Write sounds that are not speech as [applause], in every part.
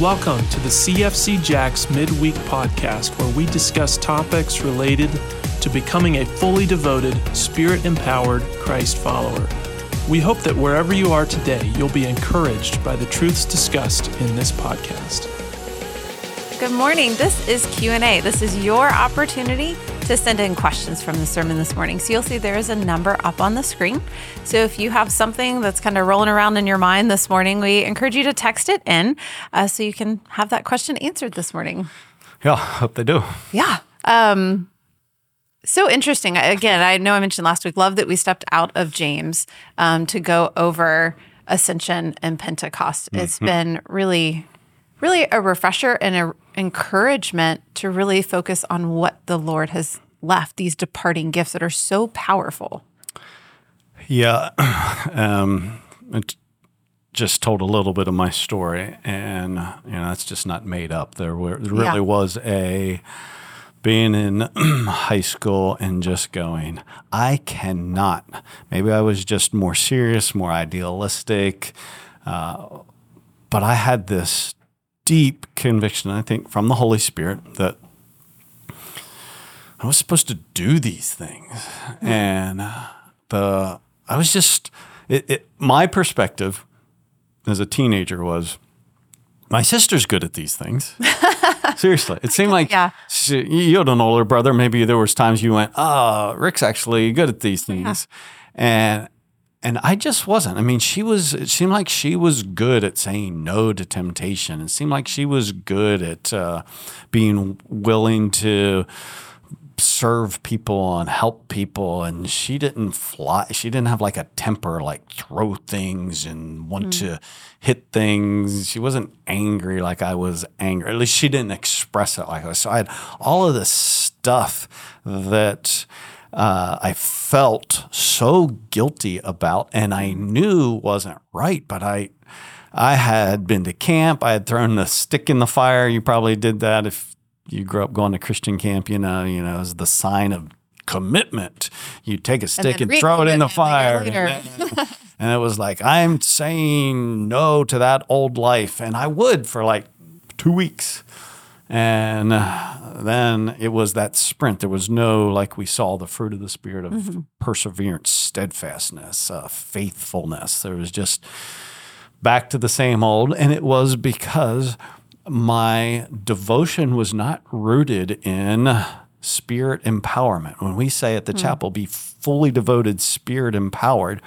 Welcome to the CFC Jacks Midweek Podcast, where we discuss topics related to becoming a fully devoted, spirit empowered Christ follower. We hope that wherever you are today, you'll be encouraged by the truths discussed in this podcast. Good morning. This is Q&A. This is your opportunity to send in questions from the sermon this morning. So you'll see there is a number up on the screen. So if you have something that's kind of rolling around in your mind this morning, we encourage you to text it in uh, so you can have that question answered this morning. Yeah, hope they do. Yeah. Um, so interesting. Again, I know I mentioned last week, love that we stepped out of James um, to go over Ascension and Pentecost. It's been really, really a refresher and an encouragement to really focus on what the Lord has left, these departing gifts that are so powerful. Yeah, [clears throat] um, it just told a little bit of my story, and you know that's just not made up. There, were, there really Yeah. was a being in [clears throat] high school and just going, I cannot. Maybe I was just more serious, more idealistic, uh, but I had this deep conviction, I think, from the Holy Spirit that I was supposed to do these things, and uh, the I was just it, it, my perspective as a teenager was my sister's good at these things. [laughs] Seriously, it seemed like Yeah. she, you had an older brother. Maybe there was times you went, "Oh, Rick's actually good at these things," and and I just wasn't. I mean, she was. It seemed like she was good at saying no to temptation. It seemed like she was good at uh, being willing to serve people and help people and she didn't fly she didn't have like a temper like throw things and want to hit things she wasn't angry like i was angry at least she didn't express it like I was. so i had all of this stuff that uh, i felt so guilty about and i knew wasn't right but i I had been to camp. I had thrown the stick in the fire. You probably did that if you grew up going to Christian camp. You know, you know, as the sign of commitment. You take a stick then and, throw it in the fire. [laughs] and it was like I'm saying no to that old life, and I would for like two weeks. And uh, then it was that sprint. There was no, like we saw, the fruit of the spirit of perseverance, steadfastness, uh, faithfulness. There was just back to the same old. And it was because my devotion was not rooted in spirit empowerment. When we say at the chapel, be fully devoted, spirit empowered,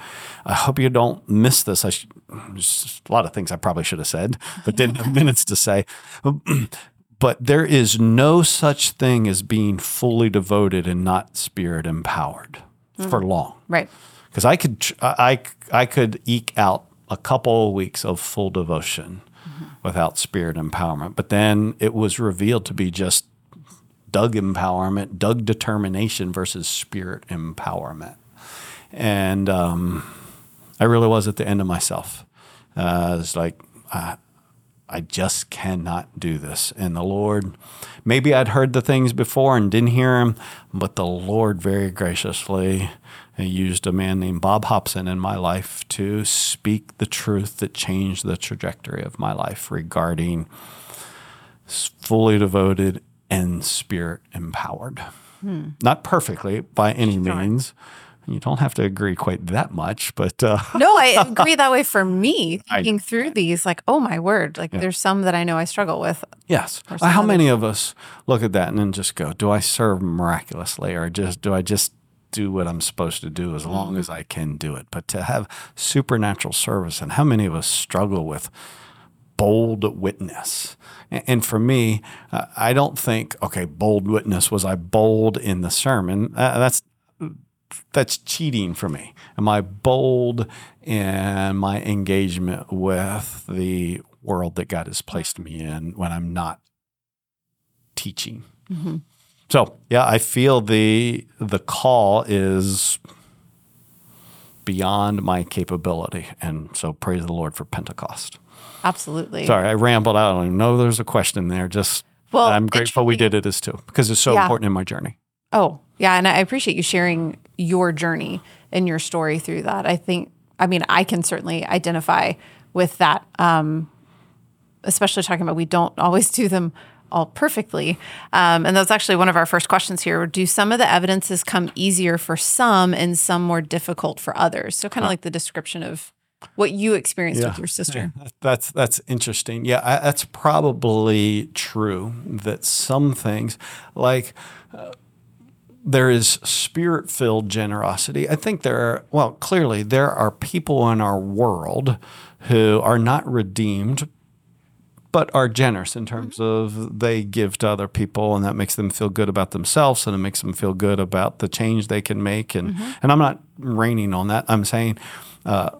I hope you don't miss this. I sh- there's a lot of things I probably should have said, but didn't have [laughs] minutes to say. But there is no such thing as being fully devoted and not spirit empowered for long. Right. because I could I I could eke out a couple of weeks of full devotion without spirit empowerment, but then it was revealed to be just Doug empowerment, Doug determination versus spirit empowerment, and um, I really was at the end of myself. Uh, it's like I, I just cannot do this. And the Lord, maybe I'd heard the things before and didn't hear him, but the Lord very graciously used a man named Bob Hobson in my life to speak the truth that changed the trajectory of my life regarding fully devoted and spirit empowered. Hmm. Not perfectly by any means. You don't have to agree quite that much, but uh, [laughs] No, I agree that way for me, [laughs] I- thinking through these, like, oh my word, like there's some that I know I struggle with. Yes. How many of us look at that and then just go, do I serve miraculously or just do I just do what I'm supposed to do as long as I can do it? But to have supernatural service and how many of us struggle with bold witness? And for me, uh, I don't think, okay, bold witness, was I bold in the sermon? Uh, that's that's cheating for me. Am I bold in my engagement with the world that God has placed me in when I'm not teaching? Mm-hmm. So yeah, I feel the the call is beyond my capability, and so praise the Lord for Pentecost. Absolutely. Sorry, I rambled out. I know there's a question there. Just Well, I'm grateful we did it as too because it's so Yeah. important in my journey. Oh, yeah. And I appreciate you sharing your journey and your story through that. I think, I mean, I can certainly identify with that. Um, especially talking about we don't always do them all perfectly. Um, and that's actually one of our first questions here. Do some of the evidences come easier for some and some more difficult for others? So kind of like the description of what you experienced Yeah. with your sister. That's that's interesting. Yeah, I, that's probably true. That some things, like uh, there is spirit-filled generosity. I think there are. Well, clearly there are people in our world who are not redeemed, but are generous in terms mm-hmm. of they give to other people, and that makes them feel good about themselves, and it makes them feel good about the change they can make. And mm-hmm. and I'm not raining on that. I'm saying uh,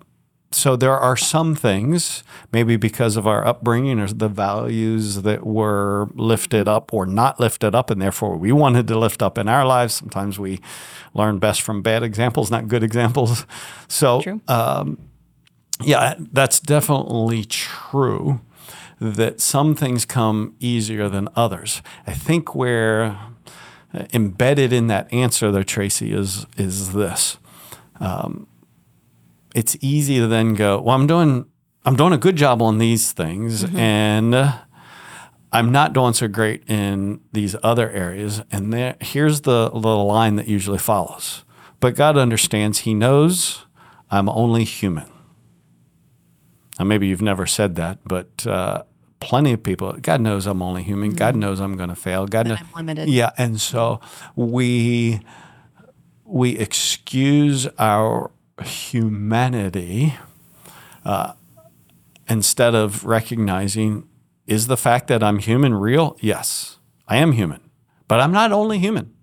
so there are some things, maybe because of our upbringing or the values that were lifted up or not lifted up, and therefore we wanted to lift up in our lives. Sometimes we learn best from bad examples, not good examples. [laughs] So, True. yeah, that's definitely true that some things come easier than others. I think where uh, embedded in that answer, though, Tracy, is is this it's easy to then go, well, I'm doing I'm doing a good job on these things and uh, I'm not doing so great in these other areas. And there here's the little line that usually follows. But God understands, He knows I'm only human. Now maybe you've never said that, but uh, plenty of people, God knows I'm only human. God knows I'm gonna fail. God knows I'm limited. yeah, and so we we excuse our humanity uh, instead of recognizing is the fact that I'm human real? Yes, I am human, but I'm not only human.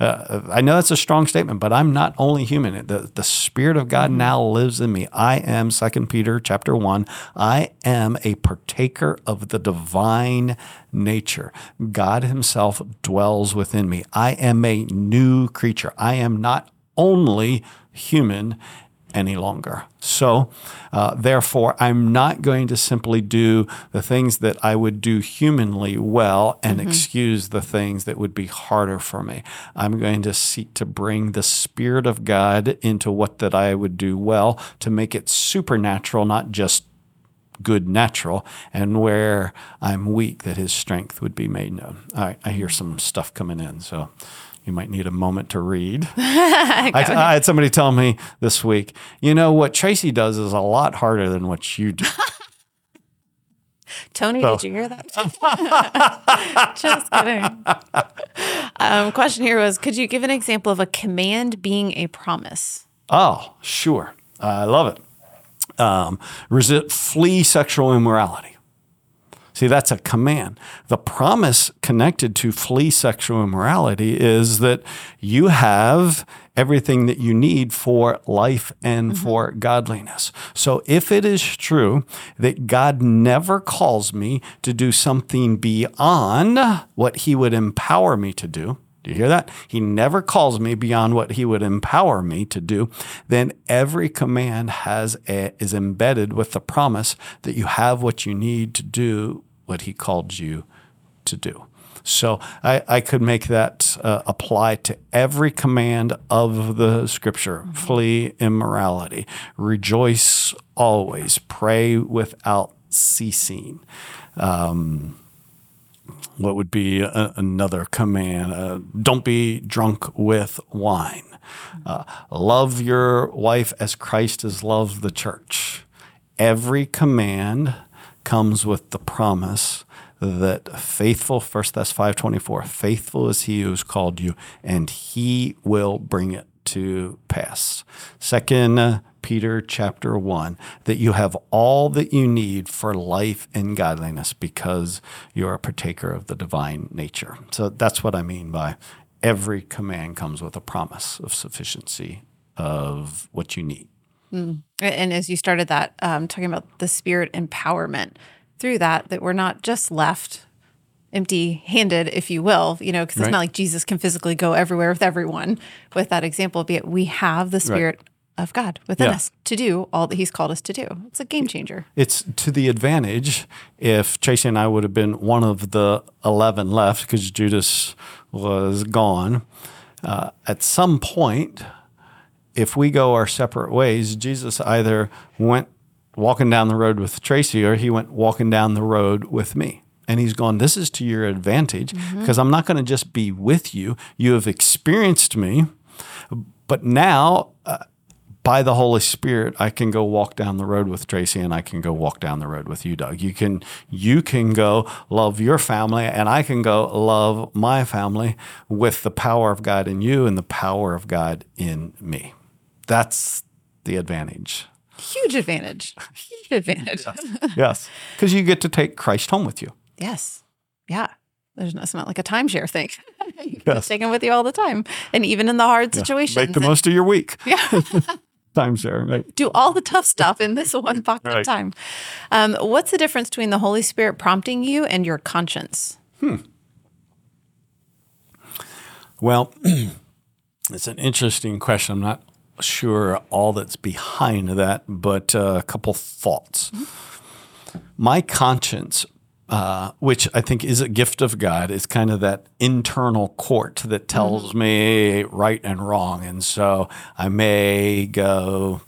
Uh, I know that's a strong statement, but I'm not only human. The, the Spirit of God now lives in me. I am, Second Peter chapter 1, I am a partaker of the divine nature. God himself dwells within me. I am a new creature. I am not only human any longer. So, uh, therefore, I'm not going to simply do the things that I would do humanly well and excuse the things that would be harder for me. I'm going to seek to bring the Spirit of God into what that I would do well to make it supernatural, not just good natural, and where I'm weak, that His strength would be made known. All right, I hear some stuff coming in, so you might need a moment to read. [laughs] I, I had somebody tell me this week, you know, what Tracy does is a lot harder than what you do. [laughs] Tony, So- did you hear that? [laughs] Just kidding. Um, question here was Could you give an example of a command being a promise? oh, sure. I love it. Um, resi- flee sexual immorality. See, that's a command. The promise connected to flee sexual immorality is that you have everything that you need for life and mm-hmm. for godliness. So if it is true that God never calls me to do something beyond what he would empower me to do, do you hear that? He never calls me beyond what he would empower me to do. Then every command has a, is embedded with the promise that you have what you need to do what he called you to do. So I, I could make that uh, apply to every command of the scripture flee immorality, rejoice always, pray without ceasing what would be a, another command? Uh, don't be drunk with wine. Uh, love your wife as Christ has loved the church. Every command comes with the promise that faithful, 1 Thess 5.24, faithful is he who's called you, and he will bring it to pass. Second Peter chapter 1, that you have all that you need for life and godliness because you're a partaker of the divine nature. So that's what I mean by every command comes with a promise of sufficiency of what you need. And as you started that, um, talking about the spirit empowerment through that, that we're not just left empty handed, if you will, you know, because it's Right. not like Jesus can physically go everywhere with everyone with that example, but we have the spirit of God within Yeah. us to do all that he's called us to do. It's a game changer. It's to the advantage if Tracy and I would have been one of the 11 left because Judas was gone. Uh, at some point, if we go our separate ways, Jesus either went walking down the road with Tracy or he went walking down the road with me. And he's going, This is to your advantage because I'm not going to just be with you. You have experienced me, but now by the Holy Spirit, I can go walk down the road with Tracy and I can go walk down the road with you, Doug. You can you can go love your family and I can go love my family with the power of God in you and the power of God in me. That's the advantage. Huge advantage. Huge advantage. Yes. Because you get to take Christ home with you. yes. Yeah. There's not, it's not like a timeshare thing. [laughs] you can Yes. take them with you all the time. And even in the hard situations. Make the and most of your week. Yeah. [laughs] Times there. Right. do all the tough stuff in this one [laughs] pocket of time. Um, what's the difference between the Holy Spirit prompting you and your conscience? Well, [clears throat] it's an interesting question. I'm not sure all that's behind that, but uh, a couple thoughts. My conscience, uh, which I think is a gift of God, is kind of that internal court that tells me right and wrong. And so I may go,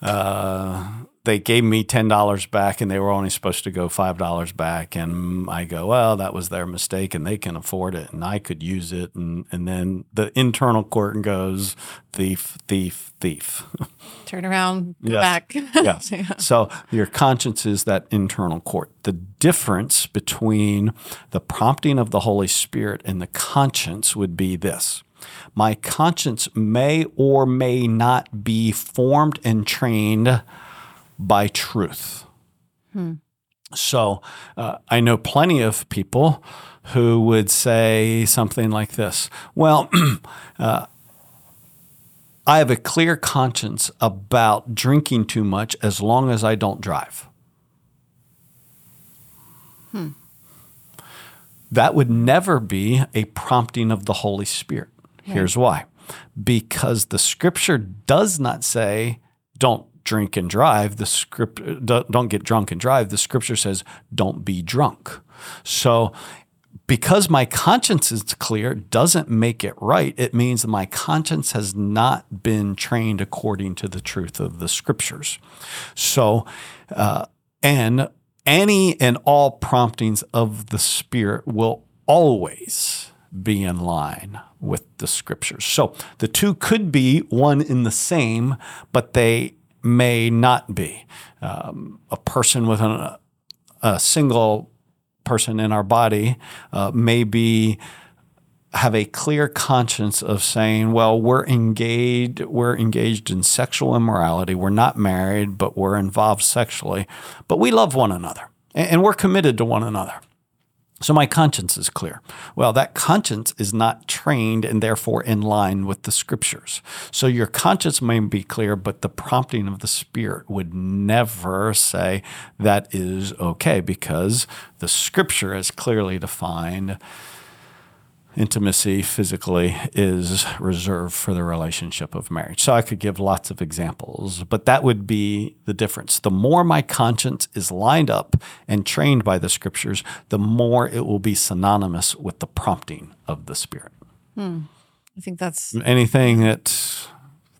uh, they gave me $10 back and they were only supposed to go $5 back. And I go, well, that was their mistake and they can afford it and I could use it. And, and then the internal court goes, thief, thief, thief. [laughs] Turn around, go Yes. back. [laughs] yes. Yeah. So your conscience is that internal court. The difference between the prompting of the Holy Spirit and the conscience would be this. My conscience may or may not be formed and trained by truth. So uh, I know plenty of people who would say something like this Well, [clears throat] uh, I have a clear conscience about drinking too much as long as I don't drive. That would never be a prompting of the Holy Spirit. Here's why because the scripture does not say, don't drink and drive. The script don't get drunk and drive. The scripture says, don't be drunk. So because my conscience is clear doesn't make it right. It means that my conscience has not been trained according to the truth of the scriptures. So, uh, and any and all promptings of the Spirit will always be in line with the scriptures. So the two could be one in the same, but they may not be. Um, a person with an, a single person in our body uh, may be have a clear conscience of saying, well, we're engaged, we're engaged in sexual immorality. We're not married, but we're involved sexually, but we love one another and, and we're committed to one another. So my conscience is clear. Well, that conscience is not trained and therefore in line with the scriptures. So your conscience may be clear, but the prompting of the Spirit would never say that is okay because the scripture is clearly defined intimacy physically is reserved for the relationship of marriage. So I could give lots of examples, but that would be the difference. The more my conscience is lined up and trained by the scriptures, the more it will be synonymous with the prompting of the Spirit. Hmm. I think that's Anything that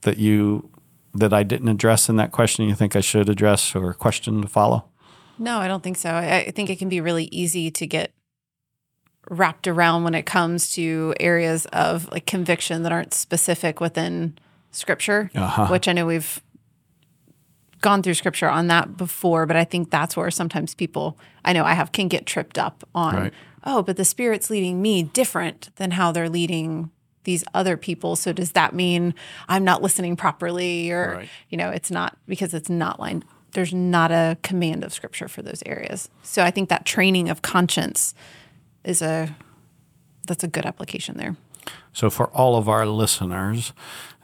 that you that I didn't address in that question you think I should address or question to follow? no, I don't think so. I, I think it can be really easy to get wrapped around when it comes to areas of like conviction that aren't specific within scripture, Uh-huh. which I know we've gone through scripture on that before, but I think that's where sometimes people I know I have can get tripped up on, Right. oh, but the spirit's leading me different than how they're leading these other people. So does that mean I'm not listening properly or Right. you know, it's not because it's not lined there's not a command of scripture for those areas. So I think that training of conscience is a that's a good application there. So, for all of our listeners,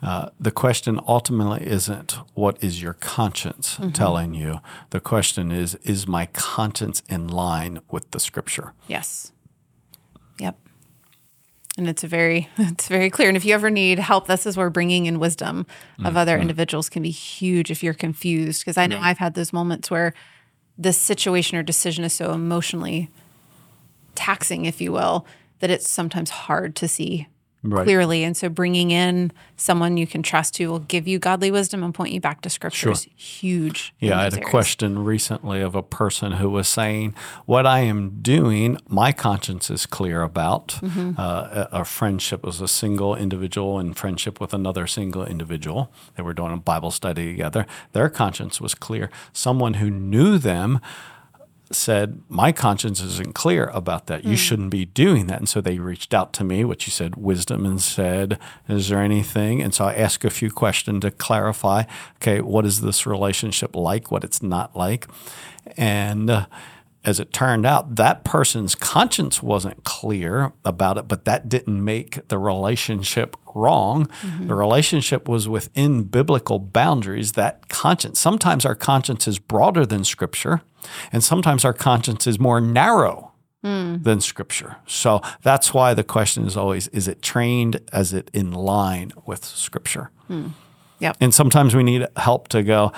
uh, the question ultimately isn't what is your conscience telling you? The question is, is my conscience in line with the scripture? Yes. Yep. And it's a very [laughs] it's very clear. And if you ever need help, this is where bringing in wisdom of other individuals can be huge if you're confused. Because I know I've had those moments where this situation or decision is so emotionally taxing, if you will, that it's sometimes hard to see Right. clearly. And so bringing in someone you can trust who will give you godly wisdom and point you back to scripture is huge. Yeah, I had those a question recently of a person who was saying, What I am doing, my conscience is clear about. Mm-hmm. Uh, a, a friendship was a single individual in friendship with another single individual. They were doing a Bible study together. Their conscience was clear. Someone who knew them said, My conscience isn't clear about that. You shouldn't be doing that. And so they reached out to me, which you said, wisdom, and said, Is there anything? And so I asked a few questions to clarify okay, what is this relationship like, what it's not like? And uh, as it turned out, that person's conscience wasn't clear about it, but that didn't make the relationship wrong. Mm-hmm. The relationship was within biblical boundaries. That conscience, sometimes our conscience is broader than Scripture, and sometimes our conscience is more narrow hmm. than Scripture. So that's why the question is always is it trained? Is it in line with Scripture? Hmm. Yep. And sometimes we need help to go.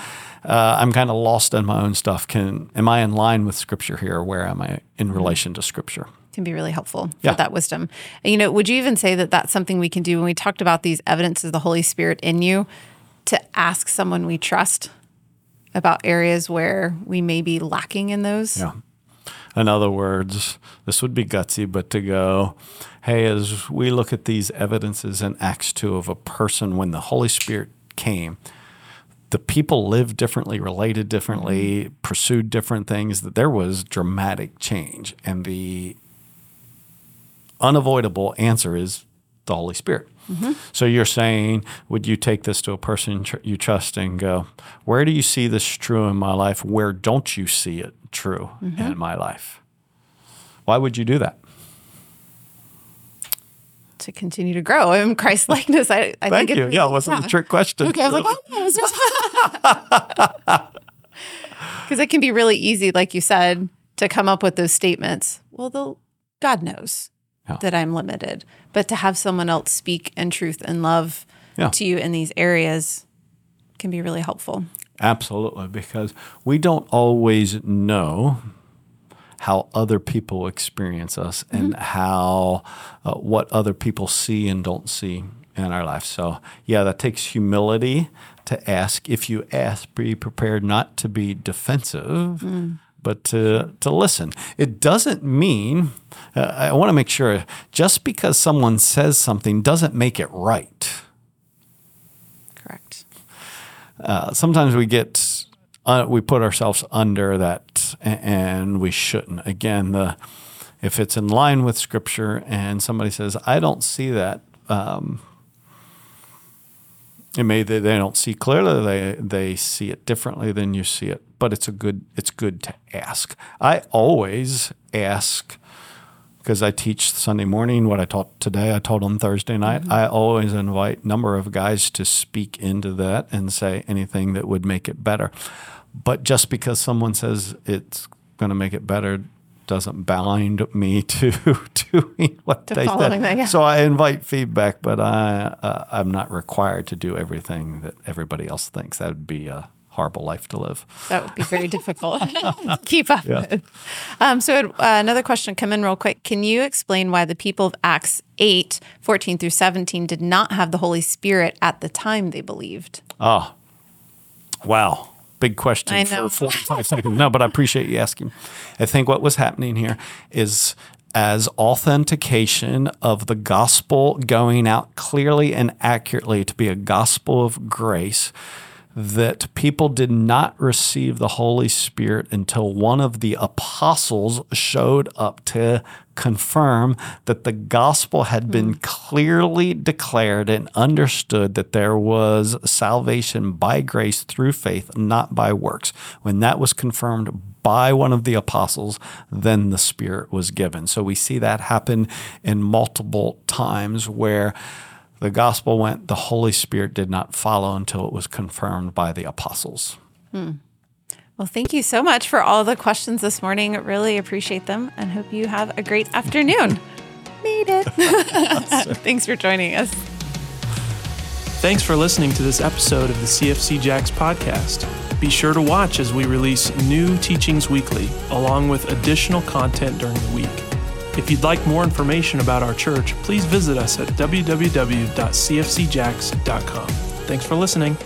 Uh, I'm kind of lost in my own stuff. Can am I in line with Scripture here? Where am I in hmm. relation to Scripture? Can be really helpful Yeah. for that wisdom. And, you know, would you even say that that's something we can do when we talked about these evidences of the Holy Spirit in you to ask someone we trust about areas where we may be lacking in those? Yeah. In other words, this would be gutsy, but to go, hey, as we look at these evidences in Acts 2 of a person when the Holy Spirit came, the people lived differently, related differently, mm-hmm. pursued different things, that there was dramatic change. And the unavoidable answer is the Holy Spirit. Mm-hmm. So you're saying, would you take this to a person tr- you trust and go, where do you see this true in my life? Where don't you see it true mm-hmm. in my life? Why would you do that? To continue to grow in Christ likeness. I, I Thank think you. it's, Yeah, it wasn't a trick question. Okay, I was like, oh, because [laughs] it can be really easy, like you said, to come up with those statements. Well, the God knows Yeah. that I'm limited, but to have someone else speak in truth and love Yeah. to you in these areas can be really helpful. Absolutely, because we don't always know how other people experience us and how uh, what other people see and don't see in our life. So, yeah, that takes humility to ask. If you ask, be prepared not to be defensive. But to, to listen. It doesn't mean, uh, I want to make sure, just because someone says something doesn't make it right. Correct. uh, sometimes we get uh, we put ourselves under that and we shouldn't again the if it's in line with scripture and somebody says i don't see that um, it may they, don't see clearly they they see it differently than you see it but it's a good it's good to ask i always ask because I teach Sunday morning. What I taught today, I taught on Thursday night. Mm-hmm. I always invite number of guys to speak into that and say anything that would make it better. But just because someone says it's going to make it better doesn't bind me [laughs] to doing what To they said. that, yeah. So I invite feedback, but I uh, I'm not required to do everything that everybody else thinks. That would be a horrible life to live. That would be very difficult to [laughs] [laughs] keep up Yeah. with. Um, so, uh, another question come in real quick. Can you explain why the people of Acts 8, 14 through 17 did not have the Holy Spirit at the time they believed? Oh, wow. Big question for 45 seconds. No, but I appreciate you asking. I think what was happening here is as authentication of the gospel going out clearly and accurately to be a gospel of grace, that people did not receive the Holy Spirit until one of the apostles showed up to confirm that the gospel had hmm. been clearly declared and understood that there was salvation by grace through faith, not by works. When that was confirmed by one of the apostles, then the Spirit was given. So we see that happen in multiple times where the gospel went, the Holy Spirit did not follow until it was confirmed by the apostles. Hmm. Well, thank you so much for all the questions this morning. Really appreciate them and hope you have a great afternoon. Made it. [laughs] Thanks for joining us. Thanks for listening to this episode of the CFC Jacks podcast. Be sure to watch as we release new teachings weekly, along with additional content during the week. If you'd like more information about our church, please visit us at www.cfcjacks.com. Thanks for listening.